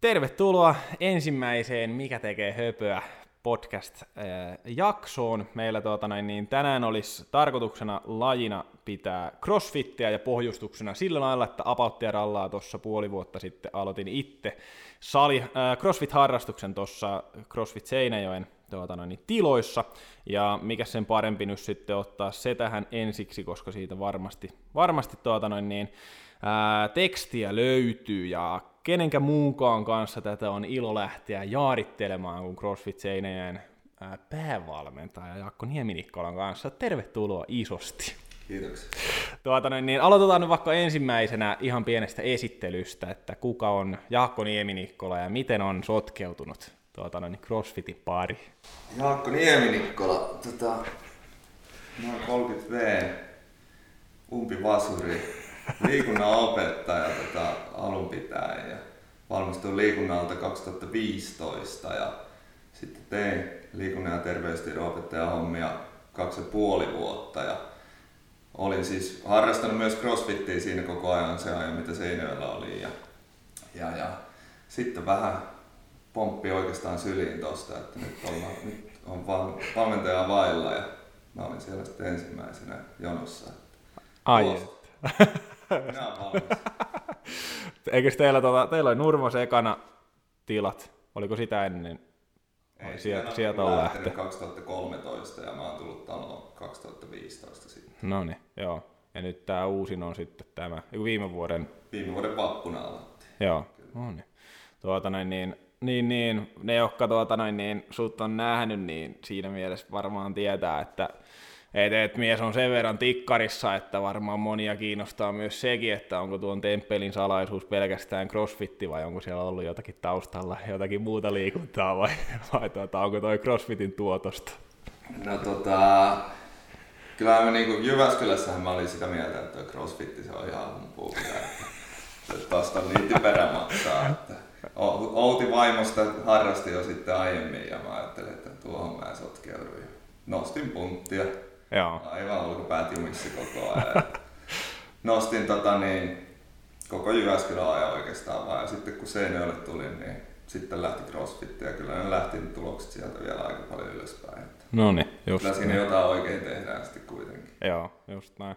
Tervetuloa ensimmäiseen Mikä tekee höpöä podcast-jaksoon. Meillä tuota, noin, niin tänään olisi tarkoituksena lajina pitää crossfittiä ja pohjustuksena sillä lailla, että apauttia rallaa tuossa puoli vuotta sitten aloitin itse sali, äh, crossfit-harrastuksen tuossa CrossFit Seinäjoen tuota, noin, niin tiloissa, ja mikä sen parempi nyt sitten ottaa se tähän ensiksi, koska siitä varmasti, varmasti tuota, noin, niin, ää, tekstiä löytyy, ja kenenkä muunkaan kanssa tätä on ilo lähteä jaarittelemaan, kun CrossFit Seinäjän päävalmentaja Jaakko Nieminikkolan kanssa. Tervetuloa isosti. Kiitoksia. Tuota, niin aloitetaan nyt vaikka ensimmäisenä ihan pienestä esittelystä, että kuka on Jaakko Nieminikkola ja miten on sotkeutunut tuota, niin CrossFitin pari. Jaakko Nieminikkola, tota, noin 30 V, umpivasuri, liikunnan opettaja tota, alun pitäen ja valmistuin liikunnalta 2015 ja sitten tein liikunnan ja terveystiedon opettajan hommia kaksi ja puoli vuotta ja olin siis harrastanut myös crossfittiä siinä koko ajan se ajan mitä Seinäjoella oli ja, ja, ja sitten vähän pomppi oikeastaan syliin tosta, että nyt, ollaan, nyt on valmentaja vailla ja mä olin siellä sitten ensimmäisenä jonossa. Ai. Eikö teillä, tuota, teillä oli Nurmos ekana tilat? Oliko sitä ennen? Ei, sieltä, sieltä on lähtenyt 2013 ja mä oon tullut taloon 2015 sitten. No niin, joo. Ja nyt tää uusin on sitten tämä, viime vuoden... Viime vuoden vappuna alettiin. Joo, no niin. Tuota noin, niin, niin, niin, ne, jotka tuota noin, niin, sut on nähnyt, niin siinä mielessä varmaan tietää, että et, et mies on sen verran tikkarissa, että varmaan monia kiinnostaa myös sekin, että onko tuon temppelin salaisuus pelkästään crossfitti vai onko siellä ollut jotakin taustalla, jotakin muuta liikuntaa vai, vai tuota, onko toi crossfitin tuotosta? No tota, kyllä mä niinku Jyväskylässähän mä olin sitä mieltä, että crossfitti se on ihan että niin typerä maksaa, että Outi vaimosta harrasti jo sitten aiemmin ja mä ajattelin, että tuohon mä sotkeuduin. Nostin punttia. Joo. Aivan olkapäät jumissa koko ajan. Nostin tota niin, koko Jyväskylän ajan oikeastaan vaan. Ja sitten kun Seinäjoelle tuli, niin sitten lähti crossfit ja kyllä ne lähti tulokset sieltä vielä aika paljon ylöspäin. No niin, just Kyllä siinä jotain oikein tehdään sitten kuitenkin. Joo, just näin.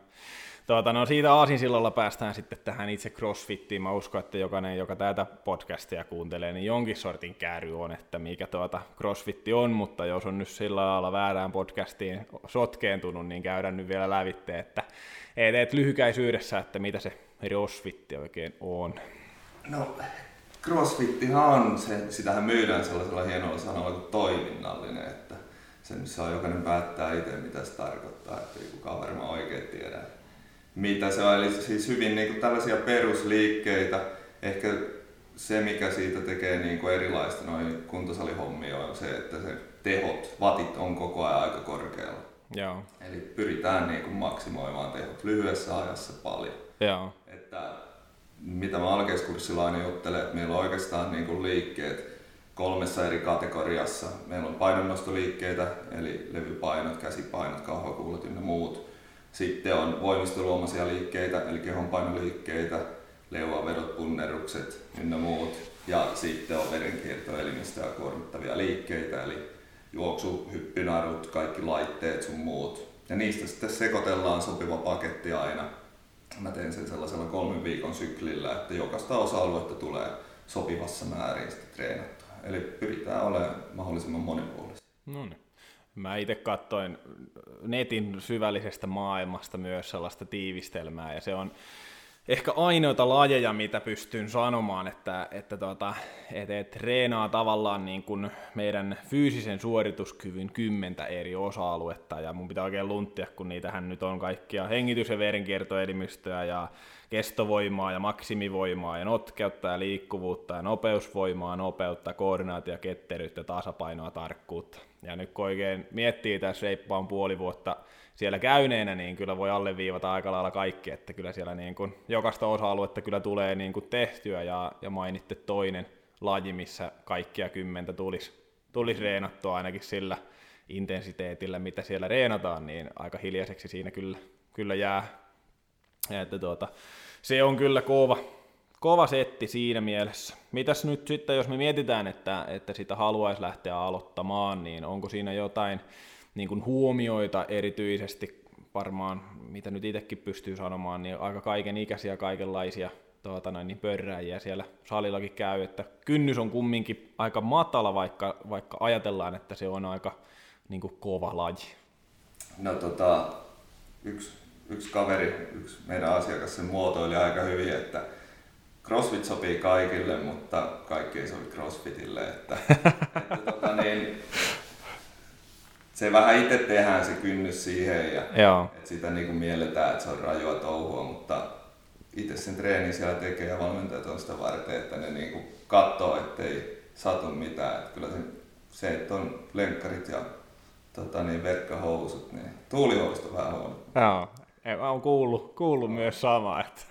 Tuota, no siitä Aasinsillalla päästään sitten tähän itse CrossFittiin. Mä uskon, että jokainen, joka tätä podcastia kuuntelee, niin jonkin sortin kääry on, että mikä tuota CrossFitti on, mutta jos on nyt sillä lailla väärään podcastiin sotkeentunut, niin käydään nyt vielä lävitte, että et, et lyhykäisyydessä, että mitä se CrossFitti oikein on. No, CrossFittihan on, se, sitähän myydään sellaisella hienolla sanalla kuin toiminnallinen, että sen saa jokainen päättää itse, mitä se tarkoittaa, että ei kukaan varmaan oikein tiedä, mitä se on. Eli siis hyvin niin kuin tällaisia perusliikkeitä. Ehkä se, mikä siitä tekee niin kuin erilaista noin kuntosalihommia, on se, että se tehot, vatit on koko ajan aika korkealla. Joo. Eli pyritään niin kuin maksimoimaan tehot lyhyessä ajassa paljon. Joo. Että mitä mä alkeiskurssilla aina juttelen, että meillä on oikeastaan niin kuin liikkeet kolmessa eri kategoriassa. Meillä on painonnostoliikkeitä, eli levypainot, käsipainot, kahvakuulat ynnä muut sitten on voimisteluomaisia liikkeitä, eli kehonpainoliikkeitä, leuavedot, punnerukset ynnä muut. Ja sitten on verenkiertoelimistä kuormittavia liikkeitä, eli juoksu, hyppynarut, kaikki laitteet sun muut. Ja niistä sitten sekoitellaan sopiva paketti aina. Mä teen sen sellaisella kolmen viikon syklillä, että jokaista osa-aluetta tulee sopivassa määrin sitten treenattua. Eli pyritään olemaan mahdollisimman monipuolisia. No niin. Mä itse katsoin netin syvällisestä maailmasta myös sellaista tiivistelmää, ja se on ehkä ainoita lajeja, mitä pystyn sanomaan, että, että tota, et, et treenaa tavallaan niin kuin meidän fyysisen suorituskyvyn kymmentä eri osa-aluetta, ja mun pitää oikein lunttia, kun niitähän nyt on kaikkia hengitys- ja verenkiertoelimistöä, ja kestovoimaa ja maksimivoimaa ja notkeutta ja liikkuvuutta ja nopeusvoimaa, nopeutta, koordinaatio, ketteryyttä, tasapainoa, tarkkuutta. Ja nyt kun oikein miettii tässä reippaan puoli vuotta siellä käyneenä, niin kyllä voi alleviivata aika lailla kaikki, että kyllä siellä niin kuin jokaista osa-aluetta kyllä tulee niin kuin tehtyä ja, ja mainitte toinen laji, missä kaikkia kymmentä tulisi, tulisi reenattua ainakin sillä intensiteetillä, mitä siellä reenataan, niin aika hiljaiseksi siinä kyllä, kyllä jää. Että tuota, se on kyllä kova, kova setti siinä mielessä. Mitäs nyt sitten, jos me mietitään, että, että sitä haluaisi lähteä aloittamaan, niin onko siinä jotain niin kuin huomioita erityisesti varmaan, mitä nyt itsekin pystyy sanomaan, niin aika kaiken ikäisiä, kaikenlaisia tuota, noin, niin pörräjiä siellä salillakin käy, että kynnys on kumminkin aika matala, vaikka, vaikka ajatellaan, että se on aika niin kuin kova laji. No tota, yksi, yksi kaveri, yksi meidän asiakas sen muotoili aika hyvin, että CrossFit sopii kaikille, mutta kaikki ei sovi CrossFitille. Että, että tota niin, se vähän itse tehdään se kynnys siihen ja Joo. että sitä niin kuin mielletään, että se on rajua touhua, mutta itse sen treenin siellä tekee ja valmentajat on sitä varten, että ne niin kuin katsoo, ettei satu mitään. Että kyllä se, se, että on lenkkarit ja tota niin, verkkahousut, niin tuulihousut on vähän huono. Joo, Mä oon kuullut, kuullut myös sama. Että,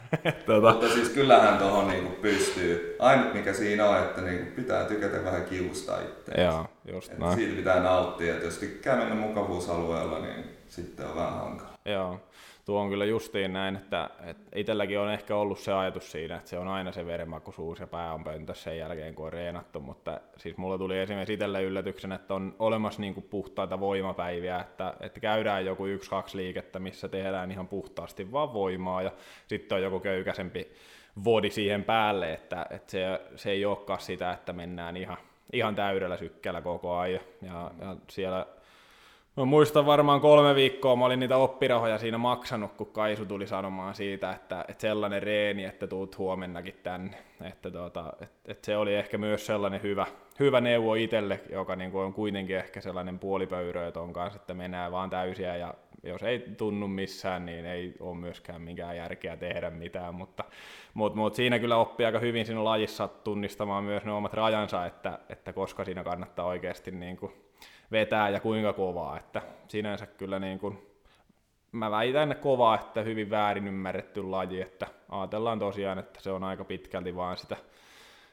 tuota. Mutta siis kyllähän tuohon niinku pystyy. Ainut mikä siinä on, että niinku pitää tykätä vähän kiusta itse. Joo, just näin. Siitä pitää nauttia, että jos tykkää mennä mukavuusalueella, niin sitten on vähän hankala. Joo tuo on kyllä justiin näin, että, että itselläkin on ehkä ollut se ajatus siinä, että se on aina se verenmakuisuus ja pää on pöntössä sen jälkeen, kun on reenattu, mutta siis mulla tuli esimerkiksi itselle yllätyksen, että on olemassa niin puhtaita voimapäiviä, että, että käydään joku yksi-kaksi liikettä, missä tehdään ihan puhtaasti vaan voimaa ja sitten on joku köykäisempi vodi siihen päälle, että, että se, se ei olekaan sitä, että mennään ihan, ihan täydellä sykkeellä koko ajan. Ja, ja siellä Mä muistan varmaan kolme viikkoa, mä olin niitä oppirahoja siinä maksanut, kun Kaisu tuli sanomaan siitä, että, että sellainen reeni, että tuut huomennakin tänne. Että tuota, että, että se oli ehkä myös sellainen hyvä, hyvä neuvo itselle, joka niin kuin on kuitenkin ehkä sellainen puolipöyrö, että on kanssa, että mennään vaan täysiä ja jos ei tunnu missään, niin ei ole myöskään minkään järkeä tehdä mitään, mutta, mutta, mutta siinä kyllä oppii aika hyvin siinä lajissa tunnistamaan myös ne omat rajansa, että, että koska siinä kannattaa oikeasti niin kuin vetää ja kuinka kovaa, että sinänsä kyllä niin kuin, mä väitän kovaa, että hyvin väärin ymmärretty laji, että ajatellaan tosiaan, että se on aika pitkälti vaan sitä,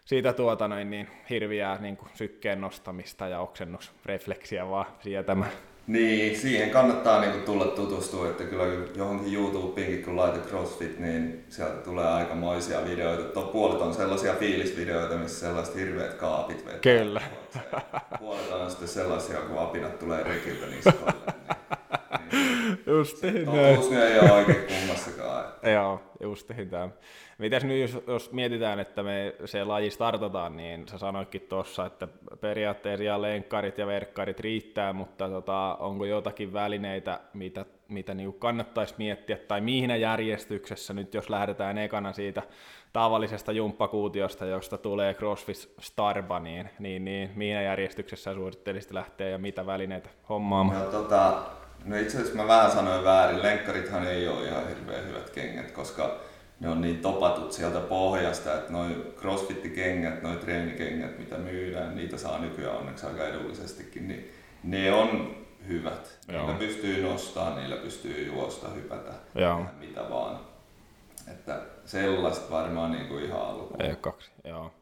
siitä tuota noin, niin hirviää niin kuin sykkeen nostamista ja oksennusrefleksiä vaan sietämään. Niin, siihen kannattaa niinku tulla tutustua, että kyllä johonkin YouTubeenkin kun laitat CrossFit, niin sieltä tulee aikamoisia videoita. Tuo puolet on sellaisia fiilisvideoita, missä sellaiset hirveät kaapit vetää. Kyllä. Puolet on sitten sellaisia, kun apinat tulee rekiltä niskoille. Niin, niin, just näin. Totuus ei ole oikein kummassakaan. Joo, just tämä. Mitäs nyt, jos, jos mietitään, että me se laji startataan, niin sä sanoitkin tuossa, että periaatteessa lenkkarit ja verkkarit riittää, mutta tota, onko jotakin välineitä, mitä, mitä niin kannattaisi miettiä, tai mihin järjestyksessä nyt, jos lähdetään ekana siitä tavallisesta jumppakuutiosta, josta tulee CrossFit Starba, niin, niin, niin mihin järjestyksessä suosittelisit lähteä ja mitä välineitä hommaamaan? No, tota, no itse asiassa mä vähän sanoin väärin, lenkkarithan ei ole ihan hirveän hyvät kengät, koska ne on niin topatut sieltä pohjasta, että noin crossfit-kengät, noin treenikengät, mitä myydään, niitä saa nykyään onneksi aika edullisestikin, niin ne on hyvät. Joo. Niillä pystyy nostamaan, niillä pystyy juosta, hypätä, Joo. mitä vaan. Että sellaista varmaan niin kuin ihan alkuun. Ei kaksi, joo.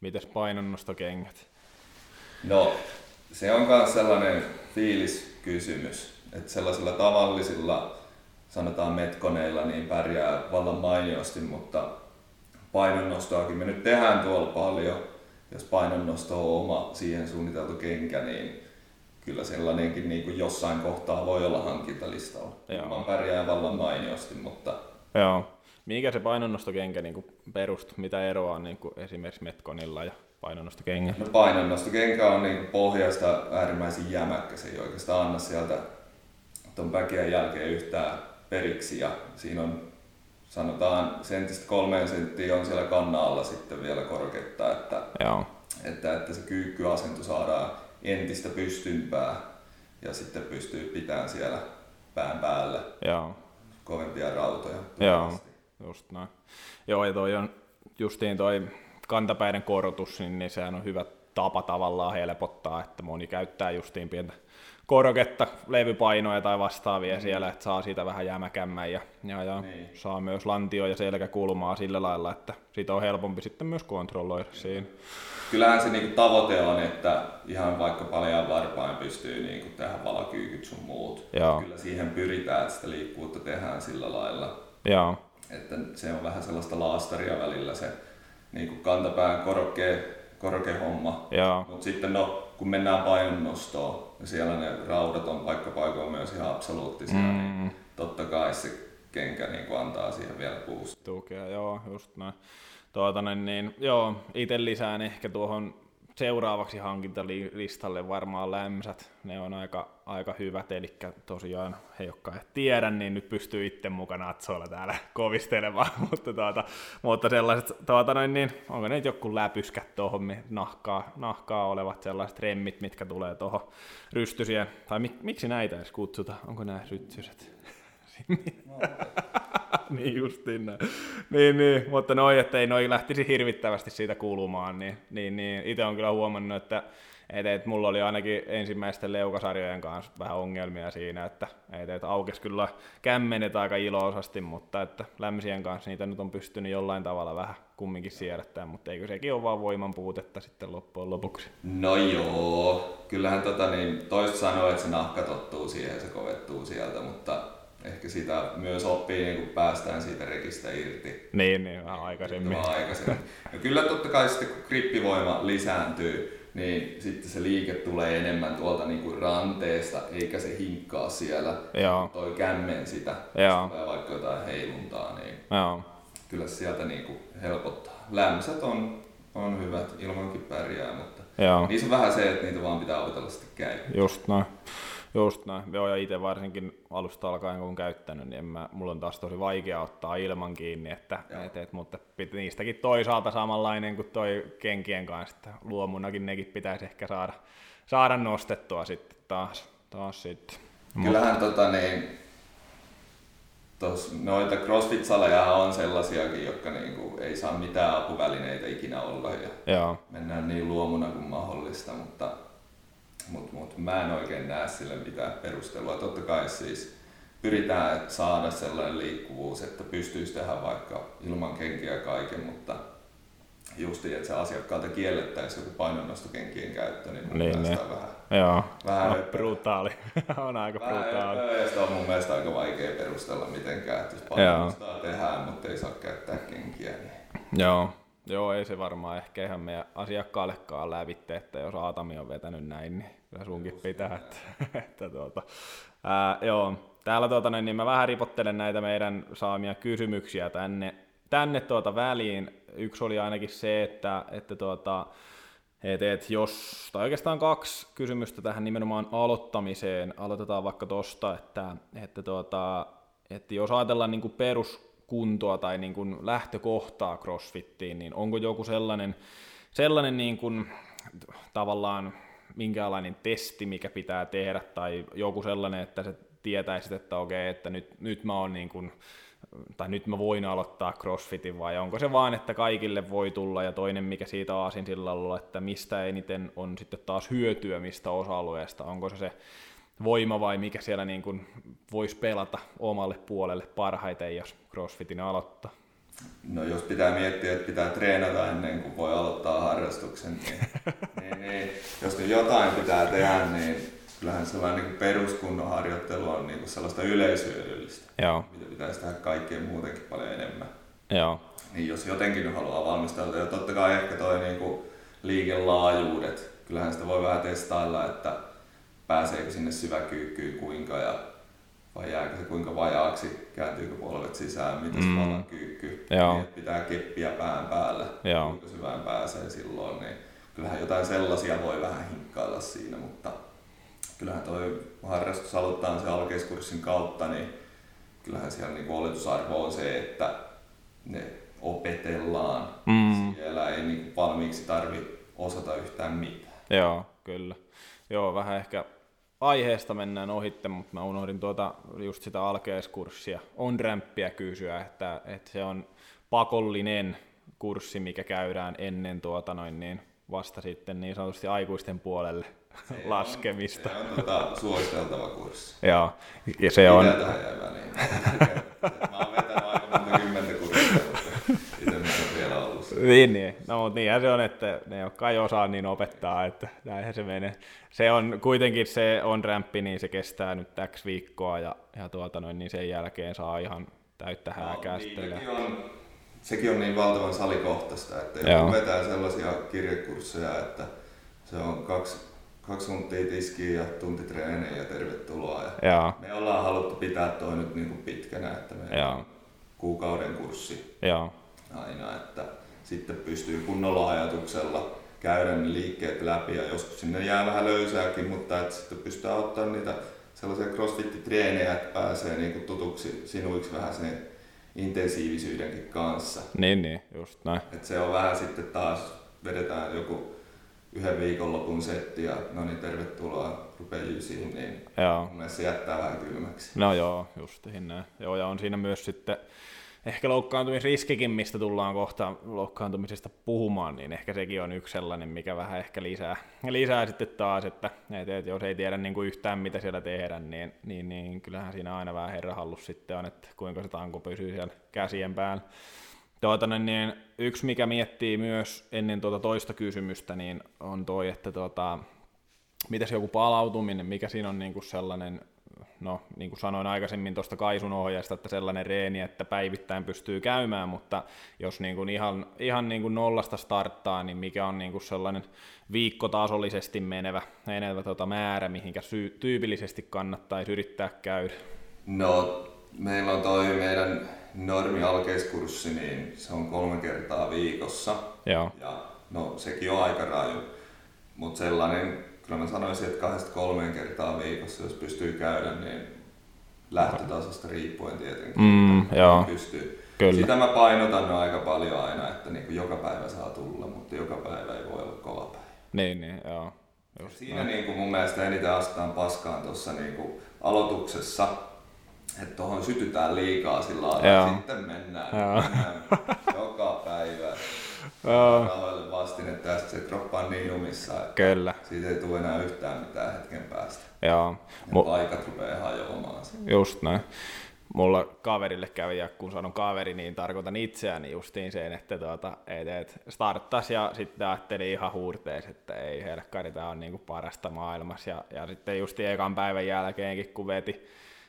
Mites painonnostokengät? No, se on myös sellainen fiiliskysymys, että sellaisilla tavallisilla sanotaan metkoneilla, niin pärjää vallan mainiosti, mutta painonnostoakin me nyt tehdään tuolla paljon. Jos painonnosto on oma siihen suunniteltu kenkä, niin kyllä sellainenkin niin kuin jossain kohtaa voi olla hankintalistalla. Joo. pärjää vallan mainiosti, mutta... Joo. Mikä se painonnostokenkä niin perustuu? Mitä eroa on niin kuin esimerkiksi Metkonilla ja painonnostokengällä? No painonnostokenkä on niin pohjasta äärimmäisen jämäkkä. Se ei oikeastaan anna sieltä tuon väkeä jälkeen yhtään periksi ja siinä on sanotaan sentistä kolmeen senttiä on siellä kannaalla sitten vielä korkeutta, että, Joo. että, että se kyykkyasento saadaan entistä pystympää ja sitten pystyy pitämään siellä pään päällä Joo. kovempia rautoja. Joo, just näin. Joo, ja toi on justiin toi kantapäiden korotus, niin, niin sehän on hyvä tapa tavallaan helpottaa, että moni käyttää justiin pientä korketta, levypainoja tai vastaavia mm. siellä, että saa siitä vähän jämäkämmän ja, ja, ja niin. saa myös lantio ja selkäkulmaa sillä lailla, että siitä on helpompi sitten myös kontrolloida mm. siinä. Kyllähän se niinku tavoite on, että ihan vaikka paljon varpain pystyy niinku tehdä valakyykyt sun muut. Joo. Kyllä siihen pyritään, että sitä liikkuvuutta tehdään sillä lailla. Joo. Että se on vähän sellaista laastaria välillä se niin kuin kantapään korkea, korkea homma. Mutta sitten no, kun mennään painonnostoon, siellä ne raudat on paikkapaikoin myös ihan absoluuttisia, mm. niin totta kai se kenkä niin kuin antaa siihen vielä boost. Tukea, joo, just näin. Tuota, niin, joo, itse lisään ehkä tuohon seuraavaksi hankintalistalle varmaan lämmsät. Ne on aika, aika hyvät, eli tosiaan he, jotka et tiedä, niin nyt pystyy itse mukana Atsoilla täällä kovistelemaan, mutta, tuota, mutta sellaiset, tuota, noin, niin, onko ne joku läpyskät tuohon nahkaa, nahkaa olevat sellaiset remmit, mitkä tulee tuohon rystysien, tai mik, miksi näitä edes kutsuta, onko nämä rystyset? niin justiin näin. Niin, niin, mutta noin, että ei noi lähtisi hirvittävästi siitä kuulumaan, niin, niin, niin itse on kyllä huomannut, että et, et mulla oli ainakin ensimmäisten leukasarjojen kanssa vähän ongelmia siinä, että et, et aukesi kyllä kämmenet aika iloisasti, mutta että lämmisien kanssa niitä nyt on pystynyt jollain tavalla vähän kumminkin siedättämään, mutta eikö sekin ole vaan voiman puutetta sitten loppujen lopuksi? No joo, kyllähän tota, niin, toista sanoo, että se nahka tottuu siihen ja se kovettuu sieltä, mutta ehkä sitä myös oppii, niin kun päästään siitä rekistä irti. Niin, niin vähän aikaisemmin. Vähän aikaisemmin. Ja kyllä totta kai sitten kun grippivoima lisääntyy, niin sitten se liike tulee enemmän tuolta niin kuin ranteesta, eikä se hinkkaa siellä. Joo. Toi kämmen sitä, Joo. tulee vaikka jotain heiluntaa, niin Joo. kyllä sieltä niin kuin helpottaa. Lämmöset on, on hyvät, ilmankin pärjää, mutta Joo. niissä on vähän se, että niitä vaan pitää opetella sitten käy. Just näin. Just näin. Joo, ja itse varsinkin alusta alkaen kun on käyttänyt, niin en mä, mulla on taas tosi vaikea ottaa ilman kiinni, että, et, et, mutta pit, niistäkin toisaalta samanlainen kuin toi kenkien kanssa, että luomunakin nekin pitäisi ehkä saada, saada nostettua sitten taas, taas sitten. Kyllähän tota niin, tos, noita CrossFit-saleja on sellaisiakin, jotka niinku ei saa mitään apuvälineitä ikinä olla ja Joo. mennään niin luomuna kuin mahdollista, mutta mutta mut, mä en oikein näe sille mitään perustelua. Totta kai siis pyritään saada sellainen liikkuvuus, että pystyisi tehdä vaikka ilman kenkiä kaiken, mutta justi, että se asiakkaalta kiellettäisiin joku painonnostokenkien käyttö, niin mun Niin, mielestä niin. vähän, Joo, vähän höpö. brutaali. on aika Vähän brutaali. ja sitä on mun mielestä aika vaikea perustella mitenkään, että jos painonnostoa tehdään, mutta ei saa käyttää kenkiä, niin Joo. Joo, ei se varmaan ehkä ihan meidän asiakkaallekaan lävitte, että jos Aatami on vetänyt näin, niin kyllä sunkin pitää. Että, että tuota, ää, joo. Täällä tuota, niin mä vähän ripottelen näitä meidän saamia kysymyksiä tänne, tänne tuota väliin. Yksi oli ainakin se, että, että tuota, et, et jos, tai oikeastaan kaksi kysymystä tähän nimenomaan aloittamiseen. Aloitetaan vaikka tosta, että, että, tuota, että jos ajatellaan niin kuin peruskuntoa tai niin kuin lähtökohtaa crossfittiin, niin onko joku sellainen, sellainen niin kuin, tavallaan minkälainen testi, mikä pitää tehdä, tai joku sellainen, että sä tietäisit, että okei, että nyt, nyt mä oon niin kuin, tai nyt mä voin aloittaa crossfitin, vai onko se vaan, että kaikille voi tulla, ja toinen mikä siitä aasin sillä että mistä eniten on sitten taas hyötyä mistä osa-alueesta, onko se se voima vai mikä siellä niin kuin voisi pelata omalle puolelle parhaiten, jos crossfitin aloittaa. No jos pitää miettiä, että pitää treenata ennen kuin voi aloittaa harrastuksen, niin, niin, niin jos nyt jotain pitää tehdä, niin kyllähän sellainen niin peruskunnon harjoittelu on niin kuin sellaista yleishyödyllistä, Joo, mitä pitäisi tehdä kaikkeen muutenkin paljon enemmän. joo, Niin jos jotenkin haluaa valmistautua, ja totta kai ehkä toi niin kuin liikelaajuudet, kyllähän sitä voi vähän testailla, että pääseekö sinne syväkyykkyyn kuinka ja vai jääkö se kuinka vajaaksi, kääntyykö polvet sisään, miten Mm. mm. alakyykky, Joo. niin, pitää keppiä pään päällä, Joo. kuinka syvään pääsee silloin, niin kyllähän jotain sellaisia voi vähän hinkkailla siinä, mutta kyllähän toi harrastus aloittaa se alkeiskurssin kautta, niin kyllähän siellä niin oletusarvo on se, että ne opetellaan. Mm. Siellä ei niin valmiiksi tarvi osata yhtään mitään. Joo, kyllä. Joo, vähän ehkä aiheesta mennään ohitte, mutta mä unohdin tuota just sitä alkeiskurssia, on rämppiä kysyä, että, että se on pakollinen kurssi, mikä käydään ennen tuota noin niin vasta sitten niin sanotusti aikuisten puolelle Se laskemista. On, se on tota, suositeltava kurssi. Joo, ja se on, Mitä tähän jäi väliin? Mä oon vetänyt aika monta kymmentä kurssia, mutta itse mä en ole vielä ollut se. Niin, niin. No, mutta niinhän se on, että ne, jotka ei osaa, niin opettaa, että näinhän se menee. Se on kuitenkin se on rämppi, niin se kestää nyt X viikkoa ja, ja tuota noin, niin sen jälkeen saa ihan täyttä hääkää No, sitten. niitäkin on sekin on niin valtavan salikohtaista, että jos vetää sellaisia kirjekursseja, että se on kaksi, kaksi tuntia tiskiä ja tunti treeniä ja tervetuloa. Ja Joo. Me ollaan haluttu pitää toi nyt niin kuin pitkänä, että me kuukauden kurssi Joo. aina, että sitten pystyy kunnolla ajatuksella käydä ne liikkeet läpi ja joskus sinne jää vähän löysääkin, mutta että sitten pystyy ottaa niitä sellaisia crossfit-treenejä, että pääsee niin kuin tutuksi sinuiksi vähän sen intensiivisyydenkin kanssa. Niin, niin, just näin. Et se on vähän sitten taas, vedetään joku yhden viikonlopun setti ja no niin tervetuloa rupeaa jysiin, niin joo. se jättää vähän kylmäksi. No joo, justiin näin. Joo, ja on siinä myös sitten ehkä loukkaantumisriskikin, mistä tullaan kohta loukkaantumisesta puhumaan, niin ehkä sekin on yksi sellainen, mikä vähän ehkä lisää, lisää sitten taas, että, että jos ei tiedä niin kuin yhtään mitä siellä tehdään, niin, niin, niin kyllähän siinä aina vähän herrahallus sitten on, että kuinka se tanko pysyy siellä käsien päällä. Tuota, niin yksi, mikä miettii myös ennen tuota toista kysymystä, niin on toi, että tuota, mitäs joku palautuminen, mikä siinä on niin kuin sellainen no niin kuin sanoin aikaisemmin tuosta Kaisun ohjeesta, että sellainen reeni, että päivittäin pystyy käymään, mutta jos niin kuin ihan, ihan niin kuin nollasta starttaa, niin mikä on niin kuin sellainen viikkotasollisesti menevä, menevä tota määrä, mihinkä syy, tyypillisesti kannattaisi yrittää käydä? No, meillä on toi meidän normi alkeiskurssi, niin se on kolme kertaa viikossa. Joo. Ja no, sekin on aika raju. Mutta sellainen kyllä mä sanoisin, että kahdesta kolmeen kertaa viikossa, jos pystyy käydä, niin lähtötasosta riippuen tietenkin, mm, joo. pystyy. Kyllä. Sitä mä painotan no aika paljon aina, että niin kuin joka päivä saa tulla, mutta joka päivä ei voi olla kova päivä. Niin, niin, joo. Just Siinä niin kuin mun mielestä eniten astaan paskaan tuossa niin kuin aloituksessa, että tuohon sytytään liikaa sillä lailla, sitten mennään, mennään joka päivä rahoille vastin, että tästä se kroppa on niin jumissa, että Kyllä. siitä ei tule enää yhtään mitään hetken päästä. Joo. Ja Mu- paikat rupeaa hajoamaan. Just näin. Mulla kaverille kävi, ja kun sanon kaveri, niin tarkoitan itseäni justiin sen, että tuota, et, et starttas ja sitten ajattelin ihan huurtees, että ei helkkari, tämä on niinku parasta maailmassa. Ja, ja sitten just ekan päivän jälkeenkin, kun veti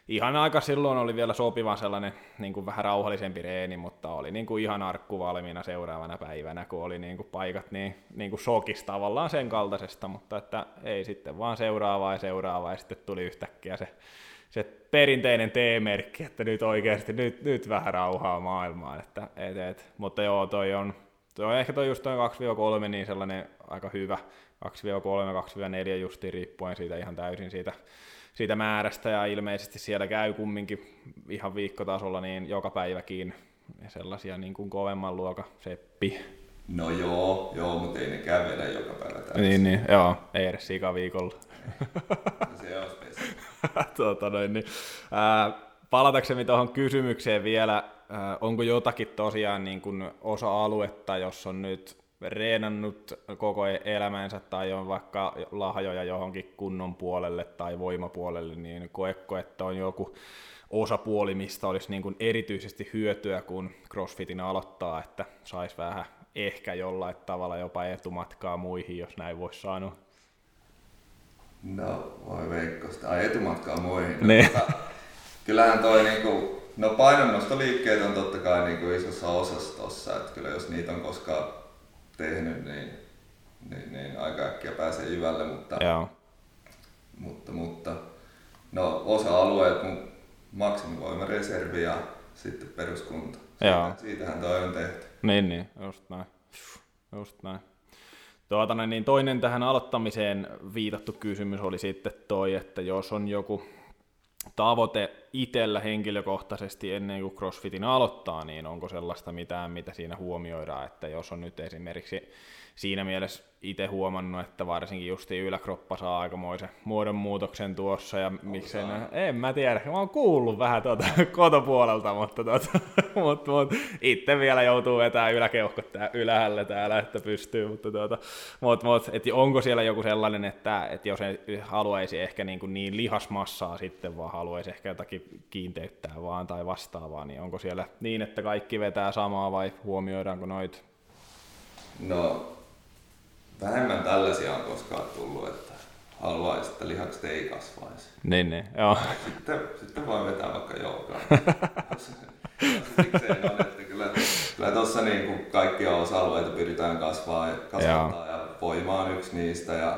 ihan aika silloin oli vielä sopiva sellainen niin kuin vähän rauhallisempi reeni, mutta oli niin kuin ihan arkku valmiina seuraavana päivänä, kun oli niin kuin paikat niin, niin kuin sokis tavallaan sen kaltaisesta, mutta että ei sitten vaan seuraavaa ja seuraavaa ja sitten tuli yhtäkkiä se, se perinteinen T-merkki, että nyt oikeasti nyt, nyt vähän rauhaa maailmaan, että et, et. mutta joo, toi on, toi on ehkä toi just toi 2-3 niin sellainen aika hyvä, 2-3, 2-4 justiin riippuen siitä ihan täysin siitä siitä määrästä ja ilmeisesti siellä käy kumminkin ihan viikkotasolla niin joka päiväkin sellaisia niin kuin kovemman luokan seppi. No joo, joo, mutta ei ne kävele joka päivä täysin. Niin, niin, joo, ei edes viikolla. se on tota noin, niin, ää, palatakseni tuohon kysymykseen vielä, ää, onko jotakin tosiaan niin kuin osa-aluetta, jos on nyt reenannut koko elämänsä tai on vaikka lahjoja johonkin kunnon puolelle tai voimapuolelle, niin koekko, että on joku osapuoli, mistä olisi niin kuin erityisesti hyötyä, kun CrossFitin aloittaa, että saisi vähän ehkä jollain tavalla jopa etumatkaa muihin, jos näin voisi sanoa. No, voi veikko sitä. etumatkaa muihin. No, niin. tota, kyllähän toi niinku, no painonnostoliikkeet on totta kai niinku isossa osassa tossa, että kyllä jos niitä on koskaan tehnyt, niin, niin, niin aika äkkiä pääsee jyvälle, mutta, Joo. mutta, mutta no, osa-alueet mun maksimivoimareservi ja sitten peruskunta. Siitä, siitähän toi on tehty. Niin, niin, just näin. Just näin. Tuota, niin toinen tähän aloittamiseen viitattu kysymys oli sitten toi, että jos on joku tavoite itsellä henkilökohtaisesti ennen kuin CrossFitin aloittaa, niin onko sellaista mitään, mitä siinä huomioidaan, että jos on nyt esimerkiksi siinä mielessä itse huomannut, että varsinkin justi yläkroppa saa aikamoisen muodonmuutoksen tuossa ja miksei ne, en mä tiedä, mä oon kuullut vähän tuota kotopuolelta, mutta, tuota, mutta, mutta itse vielä joutuu vetämään yläkeuhkot tää, ylhäällä täällä, että pystyy, mutta, tuota, mutta, mutta että onko siellä joku sellainen, että, että jos ei haluaisi ehkä niin, kuin niin lihasmassaa sitten, vaan haluaisi ehkä jotakin kiinteyttää vaan tai vastaavaa, niin onko siellä niin, että kaikki vetää samaa vai huomioidaanko noita? No vähemmän tällaisia on koskaan tullut, että haluaisi, että lihakset ei kasvaisi. Niin, niin, joo. Sitten, sitten voi vetää vaikka joukaa. Että kyllä kyllä tuossa niin kaikkia osa-alueita pyritään kasvaa ja kasvattaa ja voima on yksi niistä ja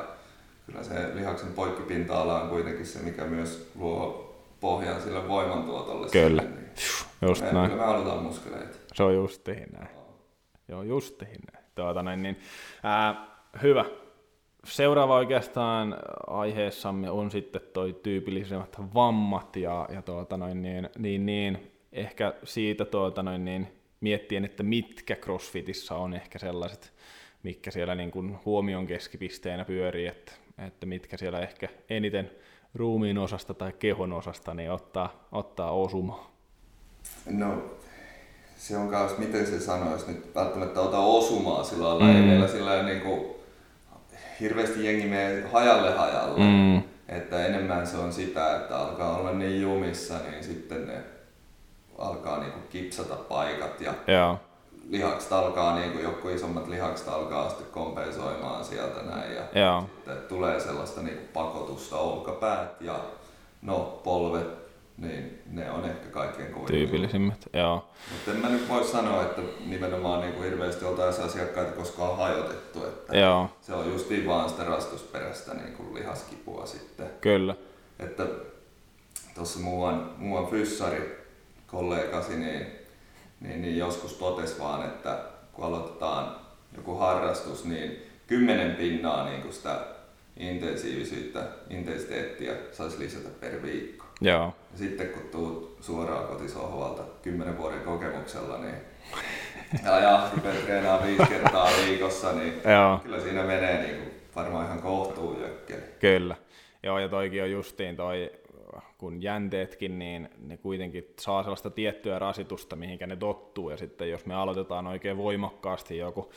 kyllä se lihaksen poikkipinta-ala on kuitenkin se, mikä myös luo pohjan sille voimantuotolle. Kyllä, sille, niin just me, näin. Kyllä me halutaan muskeleita. Se on justiin näin. Joo, justiin näin. Tuota, näin niin, ää, hyvä. Seuraava oikeastaan aiheessamme on sitten toi tyypillisemmät vammat ja, ja tuota, noin, niin, niin, niin, ehkä siitä tuota, noin, niin, miettien, että mitkä CrossFitissa on ehkä sellaiset, mitkä siellä niin kuin huomion keskipisteenä pyörii, että, että mitkä siellä ehkä eniten ruumiin osasta tai kehon osasta niin ottaa, ottaa osumaa. No, se on myös, miten se sanoisi, nyt välttämättä ota osumaa sillä lailla, mm. ei meillä sillä niin kuin, hirveästi jengi menee hajalle hajalle. Mm. Että enemmän se on sitä, että alkaa olla niin jumissa, niin sitten ne alkaa niinku kipsata paikat ja Joo. Lihakset alkaa, niinku, joku isommat lihakset alkaa sitten kompensoimaan sieltä näin ja Joo. sitten tulee sellaista niinku pakotusta olkapäät ja no polvet, niin ne on ehkä kaikkein kovin. Tyypillisimmät, joo. Mutta en mä nyt voi sanoa, että nimenomaan niinku hirveästi oltaisiin asiakkaita koskaan hajotettu, että Joo. se on justiin vaan sitä rastusperäistä niinku lihaskipua sitten. Kyllä. Että tuossa muuan, muuan fyssari kollegasi niin, niin, niin joskus totesi vaan, että kun aloitetaan joku harrastus, niin kymmenen pinnaa niin kuin sitä intensiivisyyttä, intensiteettiä saisi lisätä per viikko. Joo. Ja sitten kun tuut suoraan kotisohvalta kymmenen vuoden kokemuksella, niin ja jahti treenaa viisi kertaa viikossa, niin Joo. kyllä siinä menee niin kuin varmaan ihan kohtuun jökkeli. Kyllä. Joo, ja toikin on justiin toi, kun jänteetkin, niin ne kuitenkin saa sellaista tiettyä rasitusta, mihinkä ne tottuu, ja sitten jos me aloitetaan oikein voimakkaasti joku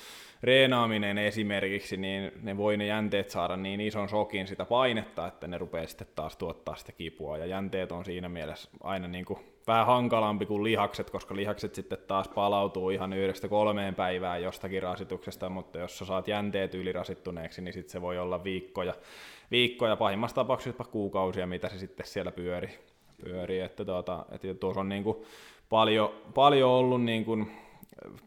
reenaaminen esimerkiksi, niin ne voi ne jänteet saada niin ison sokin sitä painetta, että ne rupeaa sitten taas tuottaa sitä kipua, ja jänteet on siinä mielessä aina niin kuin vähän hankalampi kuin lihakset, koska lihakset sitten taas palautuu ihan yhdestä kolmeen päivään jostakin rasituksesta, mutta jos sä saat jänteet ylirasittuneeksi, niin sitten se voi olla viikkoja, viikkoja, pahimmassa tapauksessa kuukausia, mitä se sitten siellä pyörii. pyörii. Että tuota, että tuossa on niin kuin paljon, paljon ollut niin kuin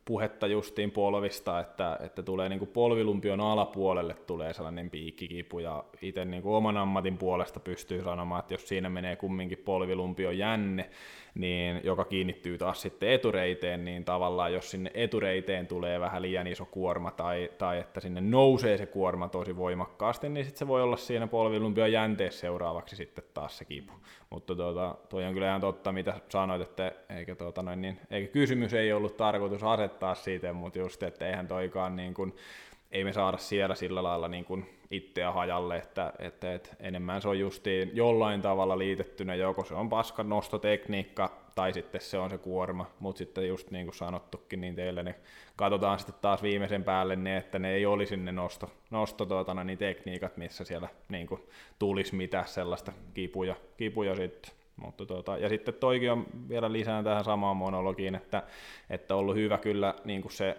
puhetta justiin polvista, että, että tulee niin kuin polvilumpion alapuolelle tulee sellainen piikkikipu ja itse niin kuin oman ammatin puolesta pystyy sanomaan, että jos siinä menee kumminkin polvilumpion jänne, niin joka kiinnittyy taas sitten etureiteen, niin tavallaan jos sinne etureiteen tulee vähän liian iso kuorma tai, tai että sinne nousee se kuorma tosi voimakkaasti, niin sitten se voi olla siinä polvilumpion jänteessä seuraavaksi sitten taas se kipu. Mutta tuota, toi on kyllä ihan totta, mitä sanoit, että eikä, tuota noin, niin, eikä kysymys ei ollut tarkoitus asettaa siitä, mutta just, että eihän toikaan niin kuin, ei me saada siellä sillä lailla niin kuin itseä hajalle, että, että, että enemmän se on justiin jollain tavalla liitettynä, joko se on paskan nostotekniikka tai sitten se on se kuorma, mutta sitten just niin kuin sanottukin, niin teille ne katsotaan sitten taas viimeisen päälle ne, että ne ei olisi ne nosto, nosto tuota, niin tekniikat, missä siellä niin kuin tulisi mitään sellaista kipuja, kipuja sitten. Mutta tuota, ja sitten toikin on vielä lisään tähän samaan monologiin, että, että ollut hyvä kyllä niin kuin se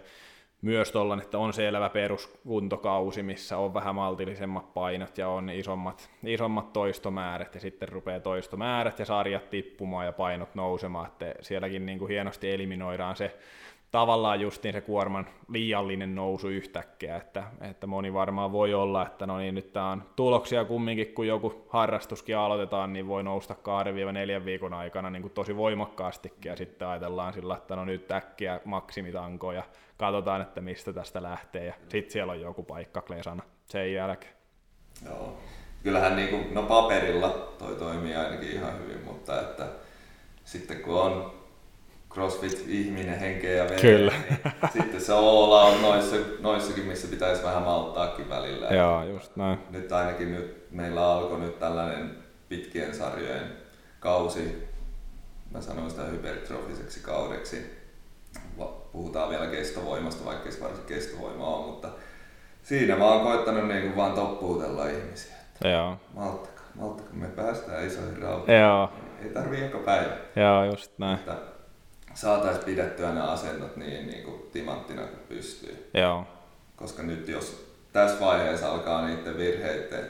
myös tuolla, että on selvä peruskuntokausi, missä on vähän maltillisemmat painot ja on isommat, isommat toistomäärät ja sitten rupeaa toistomäärät ja sarjat tippumaan ja painot nousemaan, että sielläkin niin kuin hienosti eliminoidaan se tavallaan justiin se kuorman liiallinen nousu yhtäkkiä, että, että moni varmaan voi olla, että no niin, nyt tämä on tuloksia kumminkin, kun joku harrastuskin aloitetaan, niin voi nousta 2-4 viikon aikana niin kuin tosi voimakkaastikin, ja sitten ajatellaan sillä, että no nyt äkkiä maksimitanko, ja katsotaan, että mistä tästä lähtee, ja sitten siellä on joku paikka klesana sen jälkeen. Joo. Kyllähän niin kuin, no paperilla toi toimii ainakin ihan hyvin, mutta että sitten kun on CrossFit-ihminen henkeä ja vereen, Kyllä. niin sitten se olla on noissa, noissakin, missä pitäisi vähän malttaakin välillä. Joo, just näin. Nyt ainakin nyt, meillä alkoi nyt tällainen pitkien sarjojen kausi, mä sanoin sitä hypertrofiseksi kaudeksi. Puhutaan vielä kestovoimasta, vaikka se varsin kestovoima on, mutta siinä mä oon koittanut niin kuin vaan toppuutella ihmisiä. Joo. Malttakaa, malttakaa, me päästään isoihin rauhoihin. Joo. Ei tarvii joka päivä. Joo, just näin. Että saataisiin pidettyä ne asennot niin, niin kuin timanttina kuin pystyy. Joo. Koska nyt jos tässä vaiheessa alkaa niiden virheiden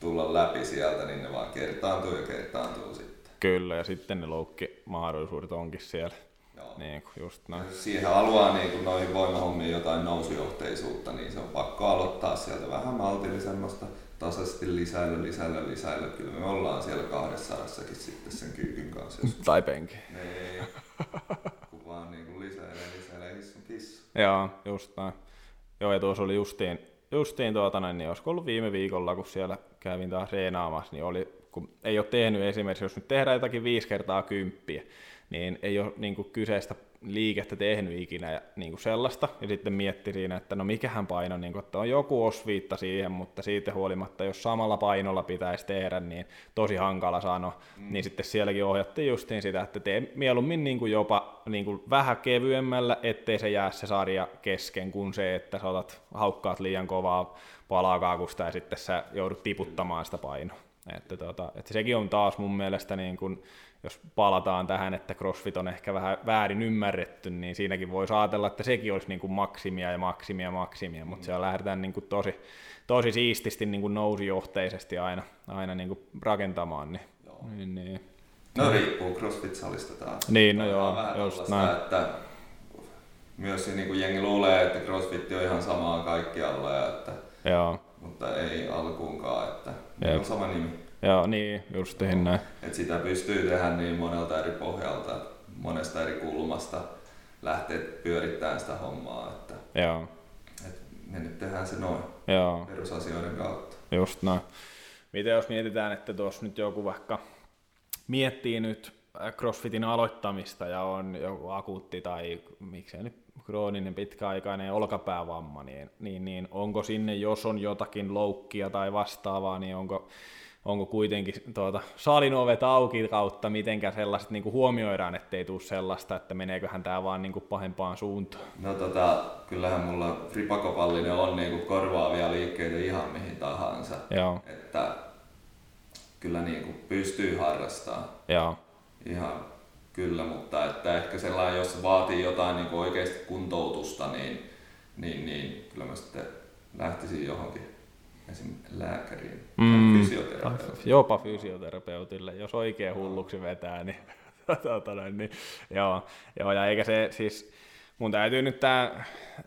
tulla läpi sieltä, niin ne vaan kertaantuu ja kertaantuu sitten. Kyllä, ja sitten ne loukki mahdollisuudet onkin siellä. Joo. Niin kuin just näin. Siihen haluaa niin kuin noihin voimahommiin jotain nousujohteisuutta, niin se on pakko aloittaa sieltä vähän maltillisemmasta, tasaisesti lisäillä, lisäillä, lisäillä. Kyllä me ollaan siellä kahdessa sitten sen kyykyn kanssa. Jos... Tai penki. Niin. Kun vaan niin kuin lisäilee, lisäilee hissun kissu. Joo, just näin. Joo, ja tuossa oli justiin, justiin tuota, niin olisiko ollut viime viikolla, kun siellä kävin taas reenaamassa, niin oli, kun ei ole tehnyt esimerkiksi, jos nyt tehdään jotakin viisi kertaa kymppiä, niin ei ole niin kuin kyseistä liikettä tehnyt ikinä ja niin kuin sellaista. Ja sitten mietti siinä, että no mikähän paino, niin kuin, että on joku osviitta siihen, mutta siitä huolimatta, jos samalla painolla pitäisi tehdä, niin tosi hankala sanoa. Mm. Niin sitten sielläkin ohjattiin justiin sitä, että tee mieluummin niin kuin jopa niin kuin vähän kevyemmällä, ettei se jää se sarja kesken, kuin se, että sä otat, haukkaat liian kovaa palakaakusta ja sitten sä joudut tiputtamaan sitä painoa. Että, tota, että sekin on taas mun mielestä niin kuin, jos palataan tähän, että CrossFit on ehkä vähän väärin ymmärretty, niin siinäkin voi ajatella, että sekin olisi niin kuin maksimia ja maksimia ja maksimia, mutta mm. siellä lähdetään niin kuin tosi, tosi siististi niin kuin nousijohteisesti aina, aina niin kuin rakentamaan. Niin, niin, niin. No riippuu CrossFit-salista taas. Niin, no joo, just näin. Että myös niin kuin jengi luulee, että CrossFit on ihan samaa kaikkialla, ja että, joo. mutta ei alkuunkaan, että on sama nimi. Joo, niin, justiin näin. Et sitä pystyy tehdä niin monelta eri pohjalta, monesta eri kulmasta lähteä pyörittämään sitä hommaa. Että, Joo. Et me nyt tehdään se noin Joo. perusasioiden kautta. Just näin. Miten jos mietitään, että tuossa nyt joku vaikka miettii nyt CrossFitin aloittamista ja on joku akuutti tai miksei nyt krooninen pitkäaikainen olkapäävamma, niin, niin, niin onko sinne, jos on jotakin loukkia tai vastaavaa, niin onko onko kuitenkin tuota, salin ovet auki kautta, mitenkä sellaiset niin huomioidaan, ettei tule sellaista, että meneeköhän tämä vaan niin kuin pahempaan suuntaan? No tota, kyllähän mulla fripakopallinen on niin kuin korvaavia liikkeitä ihan mihin tahansa. Joo. Että kyllä niin kuin pystyy harrastamaan. Joo. Ihan kyllä, mutta että ehkä sellainen, jos se vaatii jotain niin kuin oikeasti kuntoutusta, niin, niin, niin kyllä mä sitten lähtisin johonkin esim. lääkäriin mm. fysioterapeutille. Jopa fysioterapeutille, jos oikein hulluksi vetää, niin, tuota, niin joo, joo, ja eikä se siis, mun täytyy nyt tää,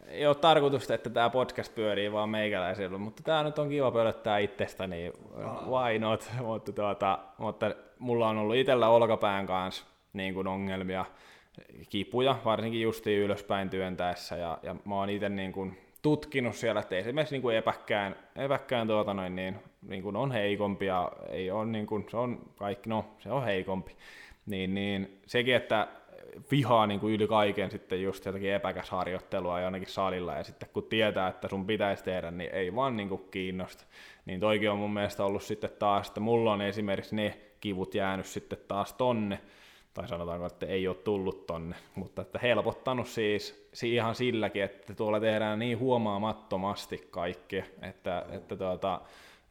ei ole tarkoitusta, että tämä podcast pyörii vaan meikäläisellä, mutta tämä nyt on kiva pölyttää itsestä, niin why not, mutta, tuota, mutta mulla on ollut itsellä olkapään kanssa niin kuin ongelmia, kipuja, varsinkin justiin ylöspäin työntäessä, ja, ja mä oon itse niin kuin tutkinut siellä, että esimerkiksi niin kuin epäkkään, epäkkään tuota noin, niin, niin kuin on heikompi ja ei on, niin kuin, se on kaikki, no se on heikompi. Niin, niin sekin, että vihaa niin kuin yli kaiken sitten just jotakin epäkäsharjoittelua jonnekin salilla ja sitten kun tietää, että sun pitäisi tehdä, niin ei vaan niin kuin kiinnosta. Niin toikin on mun mielestä ollut sitten taas, että mulla on esimerkiksi ne kivut jäänyt sitten taas tonne, tai sanotaanko, että ei ole tullut tonne, mutta että helpottanut siis ihan silläkin, että tuolla tehdään niin huomaamattomasti kaikki, että, että tuota,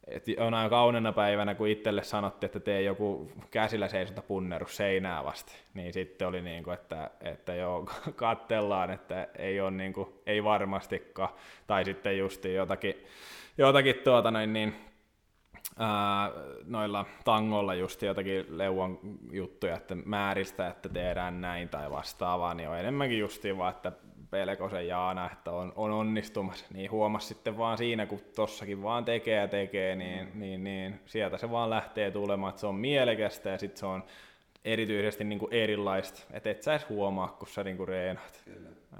että aika kaunena päivänä, kun itselle sanottiin, että tee joku käsillä seisonta punneru seinää vasti, niin sitten oli niin kuin, että, että joo, kattellaan, että ei ole niin kuin, ei varmastikaan, tai sitten just jotakin, jotakin tuota noin, niin ää, noilla tangolla just jotakin leuan juttuja, että määristä, että tehdään näin tai vastaavaa, niin on enemmänkin justiin vaan, että Pelkosen Jaana, että on, on onnistumassa, niin huomasi sitten vaan siinä, kun tossakin vaan tekee ja tekee, niin, mm. niin, niin sieltä se vaan lähtee tulemaan, että se on mielekästä ja sitten se on erityisesti niin kuin erilaista, että et sä edes huomaa, kun sä niin kuin reenat.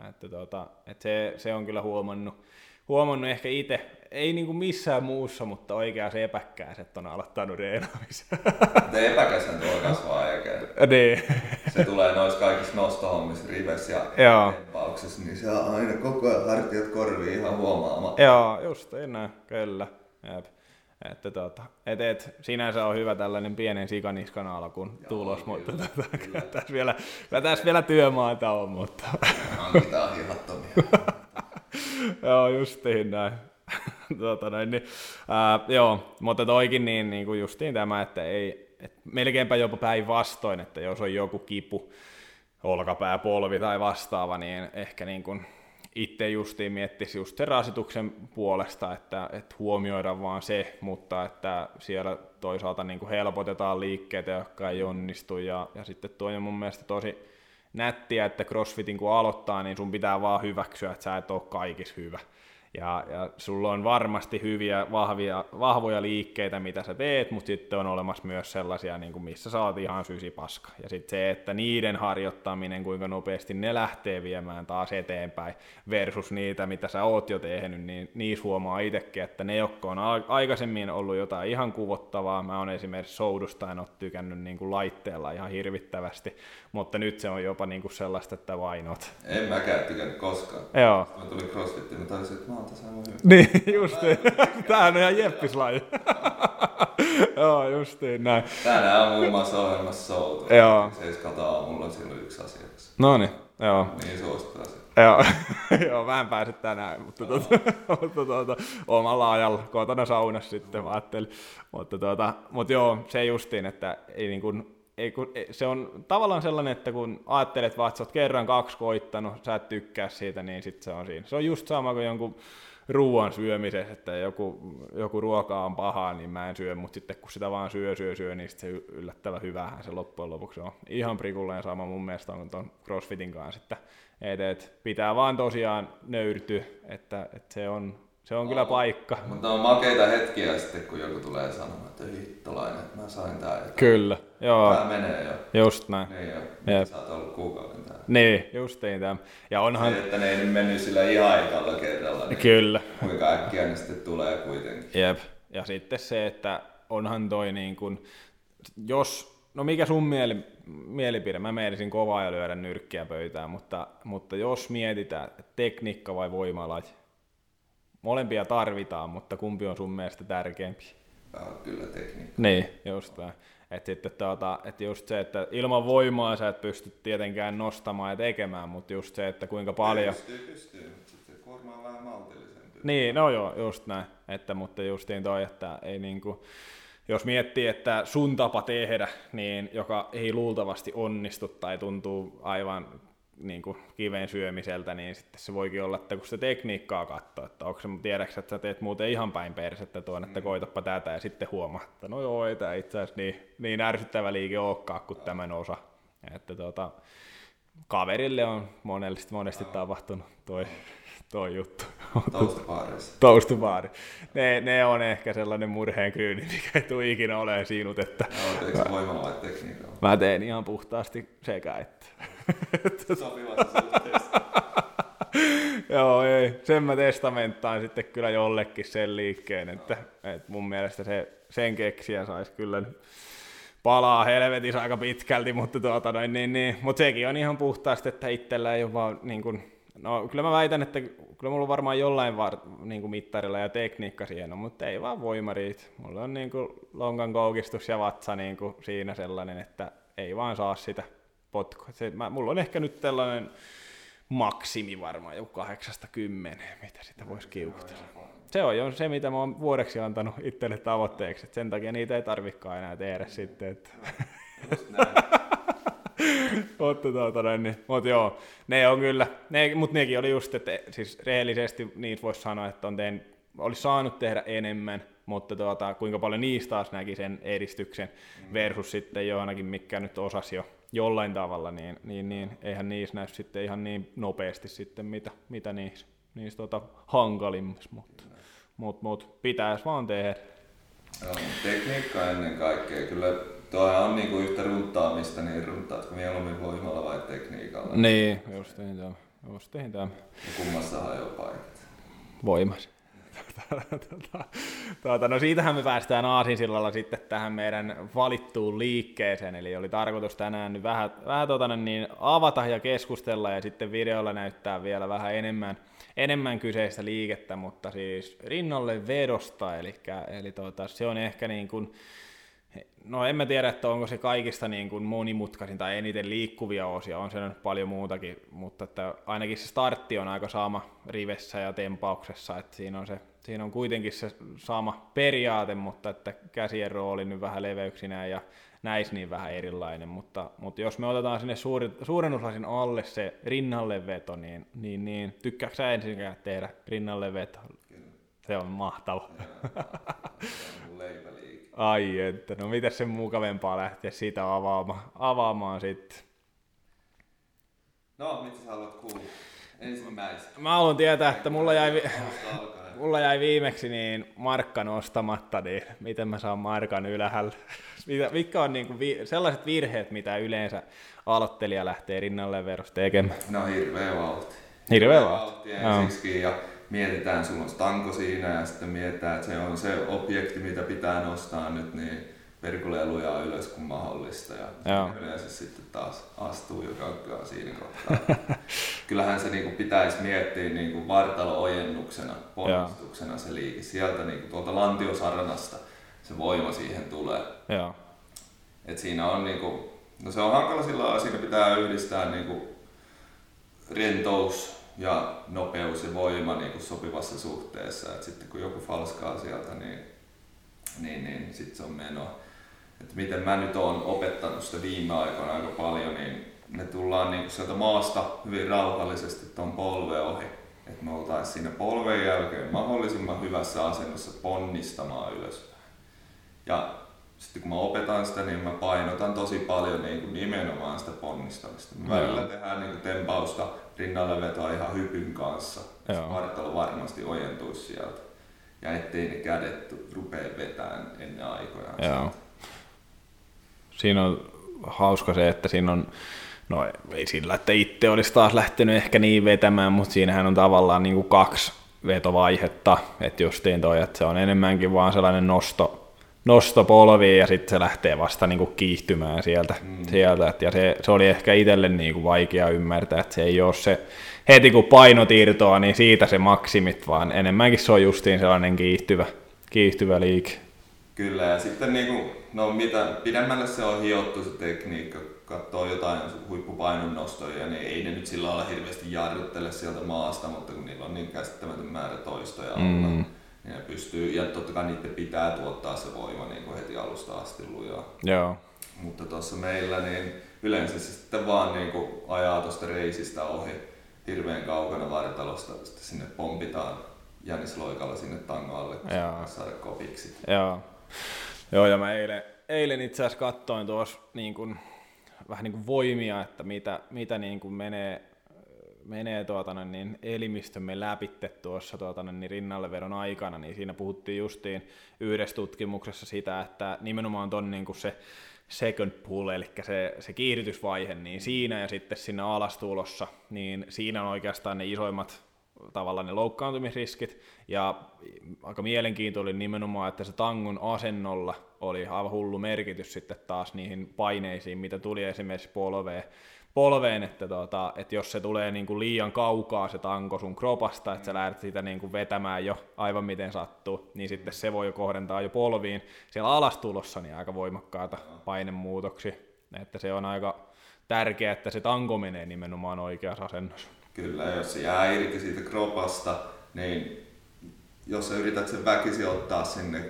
Että, tota, että se, se on kyllä huomannut, huomannut ehkä itse, ei niinku missään muussa, mutta oikea se epäkkäiset on aloittanut reenaamisen. Te epäkäisen tuo kasvaa eikä. Niin. Se tulee noissa kaikissa nostohommissa, rivessä ja tempauksissa, niin se on aina koko ajan hartiat korviin ihan huomaamatta. Joo, just näin, kyllä. Jep. Että tota, et, et, sinänsä on hyvä tällainen pienen sikaniskan alkuun tulos, mutta tota, tässä vielä, tässä vielä työmaata on, mutta... Hankitaan hihattomia. Joo, justiin näin. tota näin, niin, ää, joo, mutta toikin niin, niin kuin justiin tämä, että ei, et melkeinpä jopa päinvastoin, että jos on joku kipu, olkapää, polvi tai vastaava, niin ehkä niin kuin itse justiin miettisi just sen rasituksen puolesta, että, että huomioida vaan se, mutta että siellä toisaalta niin kuin helpotetaan liikkeitä, jotka ei onnistu, ja, ja sitten tuo on mun mielestä tosi nättiä, että crossfitin kun aloittaa, niin sun pitää vaan hyväksyä, että sä et ole kaikissa hyvä. Ja, ja sulla on varmasti hyviä, vahvia, vahvoja liikkeitä, mitä sä teet, mutta sitten on olemassa myös sellaisia, niin kuin missä sä oot ihan sysi paska. Ja sitten se, että niiden harjoittaminen, kuinka nopeasti ne lähtee viemään taas eteenpäin, versus niitä, mitä sä oot jo tehnyt, niin niissä huomaa itsekin, että ne, jotka on aikaisemmin ollut jotain ihan kuvottavaa, mä oon esimerkiksi soudusta en ole tykännyt niin kuin laitteella ihan hirvittävästi, mutta nyt se on jopa niin kuin sellaista, että vainot. En mäkään tykännyt koskaan. Joo. Kun tuli crossfittiin, mä taisin, että mä aivan hyvä. Niin, justiin. Tämähän on ihan jeppislaji. Joo, justiin näin. Tänään on muun muassa ohjelmassa soutu. Joo. Seiskata aamulla on silloin yksi asiakas. No niin, joo. Niin suosittaisin. Joo, joo, mä en pääse tänään, mutta, tuota, mutta tuota, omalla ajalla kotona saunassa sitten mä ajattelin. Mutta, tuota, mutta joo, se justiin, että ei niin kuin, ei, kun, se on tavallaan sellainen, että kun ajattelet vaan, että sä oot kerran kaksi koittanut, sä et tykkää siitä, niin sitten se on siinä. Se on just sama kuin jonkun ruoan syömisessä, että joku, joku ruoka on pahaa, niin mä en syö, mutta sitten kun sitä vaan syö, syö, syö, niin se yllättävä hyvähän se loppujen lopuksi on. Ihan prikulleen sama mun mielestä on tuon CrossFitin kanssa, että et, et pitää vaan tosiaan nöyrtyä, että, että se on, se on kyllä paikka. Mutta on makeita hetkiä sitten, kun joku tulee sanomaan, että hittolainen, että mä sain tää. Ja Kyllä, joo. Tää menee jo. Just näin. Niin jo. Jep. Sä oot ollut kuukauden täällä. Niin, justiin tämä. Ja onhan... Se, että ne ei nyt mennyt sillä ihan ekalla kerralla, niin Kyllä. kuinka äkkiä ne sitten tulee kuitenkin. Jep. Ja sitten se, että onhan toi niin kuin, jos, no mikä sun mieli, mielipide, mä mielisin kovaa ja lyödä nyrkkiä pöytään, mutta, mutta jos mietitään, tekniikka vai voimalaji, molempia tarvitaan, mutta kumpi on sun mielestä tärkeämpi? Tää on kyllä tekniikka. Niin, just tämä. Että sitten tuota, että just se, että ilman voimaa sä et pysty tietenkään nostamaan ja tekemään, mutta just se, että kuinka paljon... Pystyy, pystyy, mutta sitten kuorma on vähän maltillisempi. Niin, no joo, just näin. Että, mutta justiin toi, että ei niinku, jos miettii, että sun tapa tehdä, niin joka ei luultavasti onnistu tai tuntuu aivan niin kuin kiven syömiseltä, niin sitten se voikin olla, että kun sitä tekniikkaa katsoo, että onko se, tiedätkö, että sä teet muuten ihan päin persettä tuon, että koitapa tätä ja sitten huomaa, että no joo, ei tämä itse asiassa niin, niin ärsyttävä liike olekaan kuin tämän osa. Että tota, kaverille on monesti, monesti tapahtunut toi, toi juttu. Taustapaareissa. Toustubaari. Ne, ne on ehkä sellainen murheen kryyni, mikä ei tule ikinä olemaan sinut, että tekniikalla? mä teen ihan puhtaasti sekä että. Joo, ei. Sen mä testamenttaan sitten kyllä jollekin sen liikkeen, että, että mun mielestä se, sen keksiä saisi kyllä palaa helvetissä aika pitkälti, mutta, tuota, noin, niin, niin. mutta sekin on ihan puhtaasti, että itsellä ei ole vaan niin kuin, no kyllä mä väitän, että kyllä mulla on varmaan jollain var, niin kuin mittarilla ja tekniikka siihen, on, mutta ei vaan voima riitä. Mulla on niin kuin lonkan koukistus ja vatsa niin kuin siinä sellainen, että ei vaan saa sitä potkua. Se, mä, mulla on ehkä nyt tällainen maksimi varmaan joku kahdeksasta kymmeneen, mitä sitä voisi kiukutella. Se on jo se, mitä mä oon vuodeksi antanut itselle tavoitteeksi, että sen takia niitä ei tarvikaan enää tehdä sitten. Että. Mutta, tuota, niin, mutta joo, ne on kyllä, ne, mutta nekin oli just, että siis rehellisesti niitä voisi sanoa, että on tein, olisi saanut tehdä enemmän, mutta tuota, kuinka paljon niistä taas näki sen edistyksen versus sitten jo ainakin mikä nyt osasi jo jollain tavalla, niin, niin, niin eihän niissä näy sitten ihan niin nopeasti sitten, mitä, mitä niissä, niissä tota, hankalimmissa, mutta mut, mut, pitäisi vaan tehdä. Joo, tekniikka ennen kaikkea. Kyllä tuohan on niinku yhtä runtaamista, niin runtaatko mieluummin voimalla vai tekniikalla? Niin, just niin tämä. Just tämä. Kummassahan jo paikat. voimas. Tuota, no siitähän me päästään Aasinsillalla sitten tähän meidän valittuun liikkeeseen, eli oli tarkoitus tänään nyt vähän, vähän tuota, niin avata ja keskustella ja sitten videolla näyttää vielä vähän enemmän, enemmän kyseistä liikettä, mutta siis rinnalle vedosta, eli, eli tuota, se on ehkä niin kuin, No en mä tiedä, että onko se kaikista niin kuin monimutkaisin tai eniten liikkuvia osia, on se nyt paljon muutakin, mutta että ainakin se startti on aika sama rivessä ja tempauksessa, että siinä on, se, siinä on kuitenkin se sama periaate, mutta että käsien rooli nyt vähän leveyksinä ja näis niin vähän erilainen, mutta, mutta jos me otetaan sinne suuri, suurennuslasin alle se rinnalle veto, niin, niin, niin tykkääkö sä ensinnäkään tehdä rinnalle veto? Se on mahtava. Se on mun leipäliike. Ai että, no miten sen mukavempaa lähteä siitä avaamaan, avaamaan sitten. No, mitä sä haluat kuulla? Ensimmäisenä. Mä haluan tietää, että mulla jäi, mulla jäi viimeksi niin Markka nostamatta, niin miten mä saan Markan ylhäällä? Mitä- Mitkä on niinku vi- sellaiset virheet, mitä yleensä aloittelija lähtee rinnalle verosta tekemään? No hirveä vauhti. Hirveä vauhti, ensiksikin ja mietitään, sulla on tanko siinä ja sitten mietitään, että se on se objekti, mitä pitää nostaa nyt, niin perkulee lujaa ylös kuin mahdollista ja Joo. yleensä sitten taas astuu jo kakkaa siinä kohtaa. Kyllähän se niinku pitäisi miettiä niinku vartalo-ojennuksena, ponnistuksena se liike. Sieltä niinku tuolta lantiosaranasta se voima siihen tulee. Joo, Et siinä on niinku, no se on hankala sillä lailla, siinä pitää yhdistää niinku rentous ja nopeus ja voima niinku sopivassa suhteessa. Et sitten kun joku falskaa sieltä, niin, niin, niin sitten se on menoa. Et miten mä nyt oon opettanut sitä viime aikoina aika paljon, niin me tullaan niinku sieltä maasta hyvin rauhallisesti tuon polven ohi. Että me oltaisiin siinä polven jälkeen mahdollisimman hyvässä asennossa ponnistamaan ylöspäin. Ja sitten kun mä opetan sitä, niin mä painotan tosi paljon niin kuin nimenomaan sitä ponnistamista. Joo. välillä tehdään niin kuin tempausta rinnalle vetoa ihan hypyn kanssa. vartalo varmasti ojentuisi sieltä. Ja ettei ne kädet rupee vetämään ennen aikojaan. joo. Siinä on hauska se, että siinä on, no ei sillä, että itse olisi taas lähtenyt ehkä niin vetämään, mutta siinähän on tavallaan niin kuin kaksi vetovaihetta, että justiin toi, että se on enemmänkin vaan sellainen nosto, nosto polviin ja sitten se lähtee vasta niin kuin kiihtymään sieltä. Mm. sieltä et, ja se, se, oli ehkä itselle niin kuin vaikea ymmärtää, että se ei ole se heti kun painot irtoaa, niin siitä se maksimit, vaan enemmänkin se on justiin sellainen kiihtyvä, kiihtyvä liike. Kyllä, ja sitten niinku, no mitä pidemmälle se on hiottu se tekniikka, katsoo jotain huippupainonnostoja, niin ei ne nyt sillä lailla hirveästi jarruttele sieltä maasta, mutta kun niillä on niin käsittämätön määrä toistoja alla, Mm. Ne pystyy, ja totta kai niiden pitää tuottaa se voima niin kuin heti alusta asti lujaa. Joo, Mutta tuossa meillä niin yleensä se sitten vaan niin kuin ajaa tuosta reisistä ohi hirveän kaukana vartalosta, sitten sinne pompitaan jänisloikalla sinne tangoalle, kun Joo. saada kopiksi. Joo. Joo, ja mä eilen, eilen itse asiassa katsoin tuossa niin kuin, vähän niin kuin voimia, että mitä, mitä niin kuin menee, menee tuota, niin elimistömme läpitte tuossa tuota, niin rinnallevedon aikana, niin siinä puhuttiin justiin yhdessä tutkimuksessa sitä, että nimenomaan ton niin kuin se second pull, eli se, se kiihdytysvaihe, niin siinä ja sitten siinä alastulossa, niin siinä on oikeastaan ne isoimmat tavallaan ne loukkaantumisriskit, ja aika mielenkiintoinen nimenomaan, että se tangon asennolla oli aivan hullu merkitys sitten taas niihin paineisiin, mitä tuli esimerkiksi polveen, polveen että, tota, että jos se tulee niin kuin liian kaukaa se tanko sun kropasta, että sä lähdet sitä niin kuin vetämään jo aivan miten sattuu, niin sitten se voi jo kohdentaa jo polviin siellä alastulossa niin aika voimakkaata painemuutoksia, että se on aika tärkeää, että se tanko menee nimenomaan oikeassa asennossa. Kyllä, jos se jää irti siitä kropasta, niin jos sä yrität sen väkisin ottaa sinne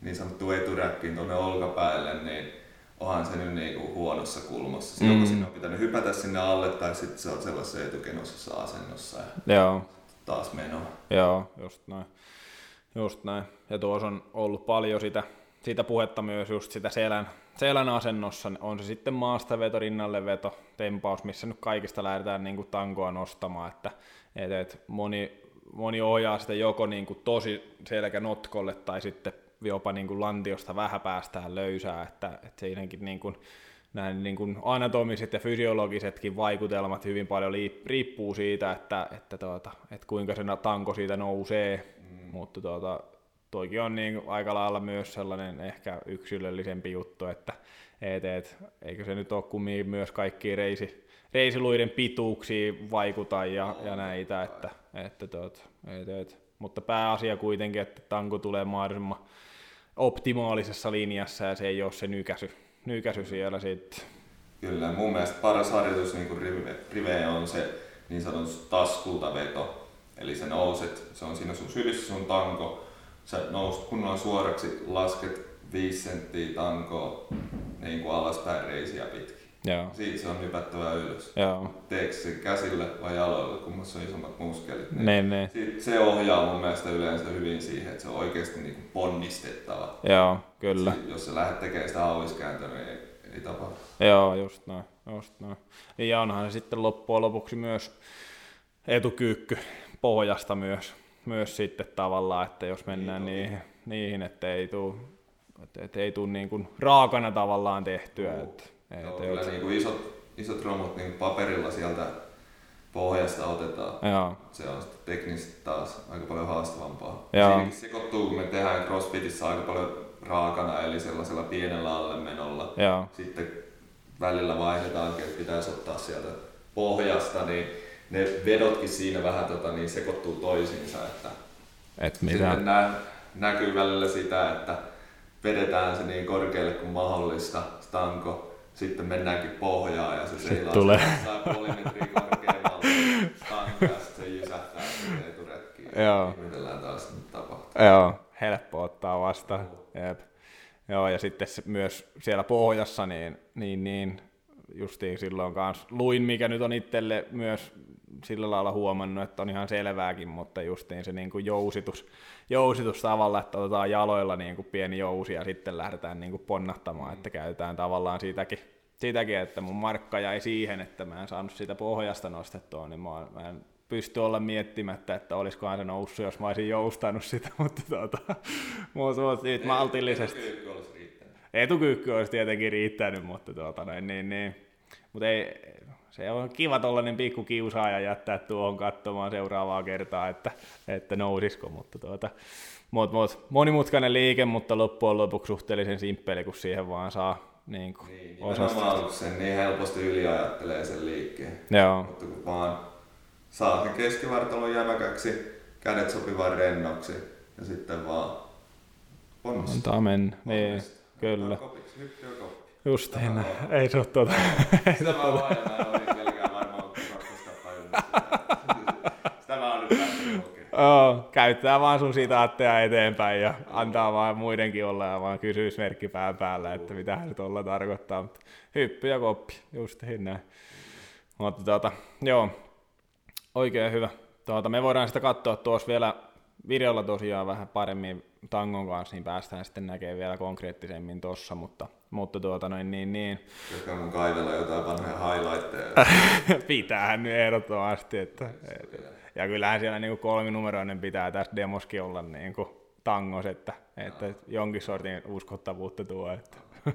niin sanottu eturäkkiin tuonne olkapäälle, niin onhan se nyt niinku huonossa kulmassa. Mm. Joko sinne on pitänyt hypätä sinne alle tai sitten se on sellaisessa etukenosessa asennossa ja Joo, taas menoa. Joo, just näin. Just näin. Ja tuossa on ollut paljon sitä, sitä puhetta myös just sitä selän, selän asennossa. On se sitten maastaveto, rinnalleveto, tempaus, missä nyt kaikista lähdetään niin kuin tankoa nostamaan. Että, et, et moni, moni ohjaa sitä joko niin kuin tosi selkänotkolle tai sitten jopa niin kuin lantiosta vähän päästään löysää. Että, että siinäkin niin kuin, näin niin kuin anatomiset ja fysiologisetkin vaikutelmat hyvin paljon riippuu siitä, että, että, tuota, että kuinka se tanko siitä nousee, mm. mutta tuota, toikin on niin aika lailla myös sellainen ehkä yksilöllisempi juttu, että et, et, eikö se nyt ole kumminkin myös kaikki reisi, reisiluiden pituuksiin vaikuta ja, ja näitä, että, että tuota, et, et. mutta pääasia kuitenkin, että tanko tulee mahdollisimman optimaalisessa linjassa ja se ei ole se nykäsy, nykäsy siellä sitten. Kyllä, mun mielestä paras harjoitus niin rive, riveen on se niin sanottu taskulta veto. Eli sä nouset, se on siinä sun sylissä sun tanko, sä nouset kunnolla suoraksi, lasket 5 senttiä tankoa niin kuin alaspäin reisiä pitkin. Joo. Siitä se on hypättävä ylös. Joo. Teekö se käsillä vai jaloilla, kummassa on isommat muskelit. Niin Ne, ne. sit se ohjaa mun mielestä yleensä hyvin siihen, että se on oikeasti niin kuin ponnistettava. Joo, kyllä. Sit Jos sä lähdet tekemään sitä auiskääntöä, niin ei tapahdu. Joo, just noin. Just noin. Ja onhan se sitten loppujen lopuksi myös etukyykky pohjasta myös, myös sitten tavallaan, että jos mennään niin, niihin, niihin, että ei tule että, ei tule niin kuin raakana tavallaan tehtyä. Että, Joo, että kyllä niin kuin isot, isot romut niin paperilla sieltä pohjasta otetaan. Joo. Se on sitten teknisesti taas aika paljon haastavampaa. Joo. Siinäkin sekoittuu, kun me tehdään CrossFitissä aika paljon raakana, eli sellaisella pienellä allemenolla. Joo. Sitten välillä vaihdetaan, että pitäisi ottaa sieltä pohjasta, niin ne vedotkin siinä vähän tota, niin sekoittuu toisiinsa. Että Et mitä? Sitten nä- näkyy välillä sitä, että vedetään se niin korkealle kuin mahdollista, stanko, sitten mennäänkin pohjaan ja se seilaa tulee. saa puoli metriä ja sitten se jysähtää eturetkiin. Joo. Miten taas nyt tapahtuu. Joo, helppo ottaa vastaan. Jep. Joo, ja sitten myös siellä pohjassa, niin, niin, niin justiin silloin kanssa luin, mikä nyt on itselle myös sillä lailla huomannut, että on ihan selvääkin, mutta justiin se niin kuin jousitus, jousitus tavalla, että otetaan jaloilla niin kuin pieni jousi ja sitten lähdetään niin kuin ponnahtamaan, että käytetään tavallaan siitäkin, siitäkin, että mun markka jäi siihen, että mä en saanut sitä pohjasta nostettua, niin mä, mä en pysty olla miettimättä, että olisikohan se noussut, jos mä olisin joustanut sitä, mutta tuota, mutta, mutta nyt maltillisesti. Etukyykky olisi tietenkin riittänyt, mutta tuota, niin, niin, niin. Mutta ei, se on kiva tollainen pikku kiusaaja jättää tuohon katsomaan seuraavaa kertaa, että, että nousisiko, mutta tuota, mut, mut, monimutkainen liike, mutta loppujen lopuksi suhteellisen simppeli, kun siihen vaan saa niin kuin niin, osasta. sen niin helposti yliajattelee sen liikkeen. Joo. Mutta kun vaan saa sen keskivartalon jämäkäksi, kädet sopivan rennoksi ja sitten vaan onnistuu. Antaa mennä, niin, kyllä. Kopiksi, Just niin, ei se ole tuota. Sitä mä ole vieläkään varmaan Sitä mä oon nyt Oh, käyttää vaan sun sitaatteja eteenpäin ja antaa vaan muidenkin olla ja vaan kysymysmerkki pään päällä, että mitä hän nyt olla tarkoittaa. Mutta hyppy ja koppi, just näin. Mutta tuota, joo, oikein hyvä. Tuota, me voidaan sitä katsoa tuossa vielä videolla tosiaan vähän paremmin tangon kanssa, niin päästään sitten näkemään vielä konkreettisemmin tossa, mutta mutta tuota noin niin niin. Joka mun kaivella jotain vanhoja highlightteja. Pitäähän nyt ehdottomasti. Että, et, ja kyllähän siellä niin kolminumeroinen pitää tässä demoskin olla niin kuin tangos, että, että no. jonkin sortin uskottavuutta tuo. Että.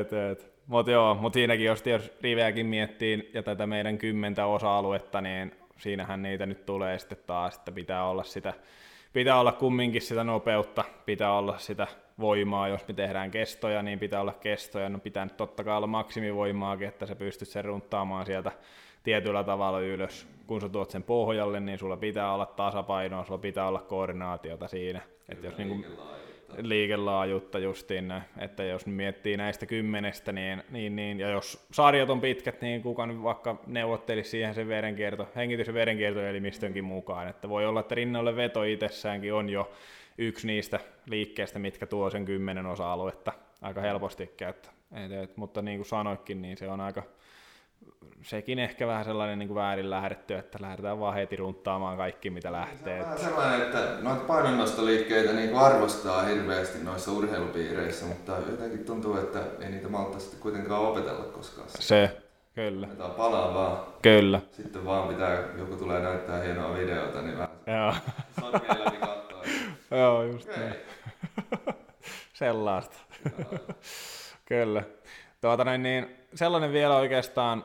et, et. Mutta joo, mut siinäkin jos, jos riveäkin miettii ja tätä meidän kymmentä osa-aluetta, niin siinähän niitä nyt tulee sitten taas, että pitää olla sitä, pitää olla kumminkin sitä nopeutta, pitää olla sitä voimaa, jos me tehdään kestoja, niin pitää olla kestoja, no pitää nyt totta kai olla maksimivoimaakin, että sä pystyt sen runttaamaan sieltä tietyllä tavalla ylös. Kun sä tuot sen pohjalle, niin sulla pitää olla tasapainoa, sulla pitää olla koordinaatiota siinä. Että jos niin liikelaajuutta justiin näin, että jos miettii näistä kymmenestä, niin, niin, niin, ja jos sarjat on pitkät, niin kuka nyt vaikka neuvottelisi siihen sen verenkierto, hengitys- ja verenkiertoelimistönkin mukaan, että voi olla, että rinnalle veto itsessäänkin on jo yksi niistä liikkeistä, mitkä tuo sen kymmenen osa-aluetta aika helposti käyttöön. Mutta niin kuin sanoikin, niin se on aika, sekin ehkä vähän sellainen niin kuin väärin lähdetty, että lähdetään vaan heti runttaamaan kaikki, mitä lähtee. Se on vähän sellainen, että noita painonnostoliikkeitä niin arvostaa hirveästi noissa urheilupiireissä, mutta jotenkin tuntuu, että ei niitä malta sitten kuitenkaan opetella koskaan. Se, kyllä. Tämä palaa vaan. Kyllä. Sitten vaan pitää, joku tulee näyttää hienoa videota, niin vähän Joo. Joo, just niin. Sellaista. Kyllä. Tuota, niin, niin, sellainen vielä oikeastaan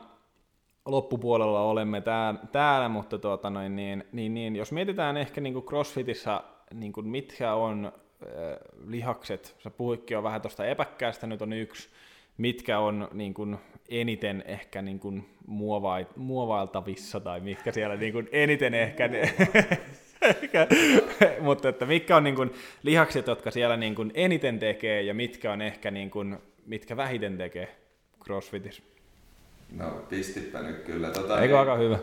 loppupuolella olemme tää, täällä, mutta tuota, noin, niin, niin, niin, jos mietitään ehkä niin kuin CrossFitissa, niin kuin mitkä on äh, lihakset, sä puhuitkin jo vähän tuosta epäkkäästä, nyt on yksi, mitkä on niin kuin, eniten ehkä niin kuin, muovailtavissa, tai mitkä siellä niin kuin, eniten ehkä mutta että mitkä on niin kuin lihakset, jotka siellä niin kuin eniten tekee ja mitkä on ehkä niin kuin, mitkä vähiten tekee CrossFitissä? No pistipä nyt kyllä. Tota, Eikö aika hyvä?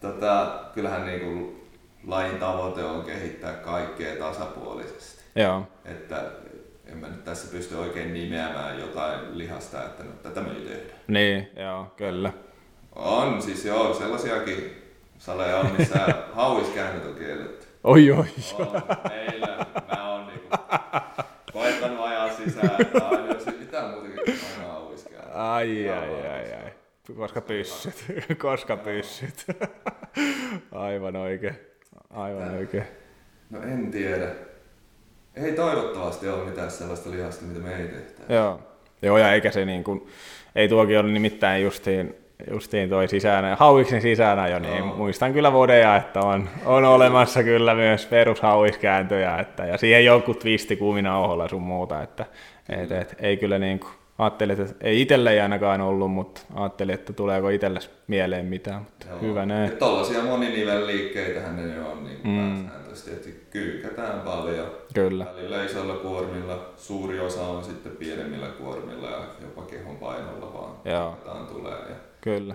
Tota, kyllähän niin kuin lajin tavoite on kehittää kaikkea tasapuolisesti. Joo. Että en mä nyt tässä pysty oikein nimeämään jotain lihasta, että no, tätä me ei tehdä. Niin, joo, kyllä. On, siis joo, sellaisiakin Sale on, missä hauiskäännöt on kielletty. Oi oi. On, meillä, mä oon niinku koettanut ajaa sisään, aina jos Ai, ai, ai, ai. Koska pyssyt, koska pyssyt. Aivan oikein, aivan oikein. No en tiedä. Ei toivottavasti ole mitään sellaista lihasta, mitä me ei tehtäisi. Joo. Joo, ja eikä se niin kuin, ei tuokin ole nimittäin justiin, justiin toi sisään, hauiksen sisänä jo, niin Joo. muistan kyllä vodeja, että on, on olemassa kyllä myös perushauiskääntöjä, että, ja siihen joku twisti kuuminauholla sun muuta, että et, et, ei kyllä niin kuin, ajattelin, että ei itselle ei ainakaan ollut, mutta ajattelin, että tuleeko itselle mieleen mitään, mutta Joo. hyvä näin. Tuollaisia moninivelliikkeitähän ne on niin mm. pääsääntöisesti, että kyykätään paljon. Kyllä. Välillä isoilla kuormilla, suuri osa on sitten pienemmillä kuormilla ja jopa kehon painolla vaan Joo. tulee. Ja kyllä.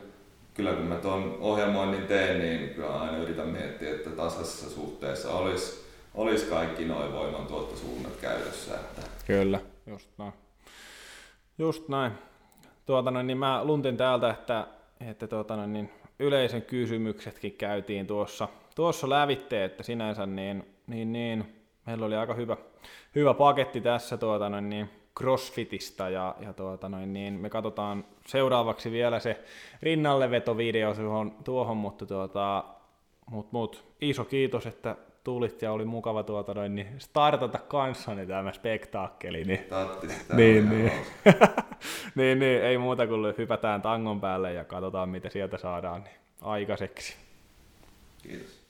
Kyllä kun mä tuon ohjelmoinnin teen, niin kyllä aina yritän miettiä, että tasaisessa suhteessa olisi, olisi kaikki noin voimantuottosuunnat käytössä. Että... Kyllä, just näin. Just näin. Tuota, no, niin mä luntin täältä, että, että tuota, no, niin yleisen kysymyksetkin käytiin tuossa, tuossa lävitte, että sinänsä niin, niin, niin meillä oli aika hyvä, hyvä paketti tässä tuota, no, niin CrossFitista ja, ja tuota, noin, niin me katsotaan seuraavaksi vielä se rinnallevetovideo tuohon, tuohon mutta tuota, mut, mut, iso kiitos, että tulit ja oli mukava tuota noin, niin startata kanssani tämä spektaakkeli. Niin, niin, niin. niin, niin, ei muuta kuin hypätään tangon päälle ja katsotaan mitä sieltä saadaan niin aikaiseksi. Kiitos.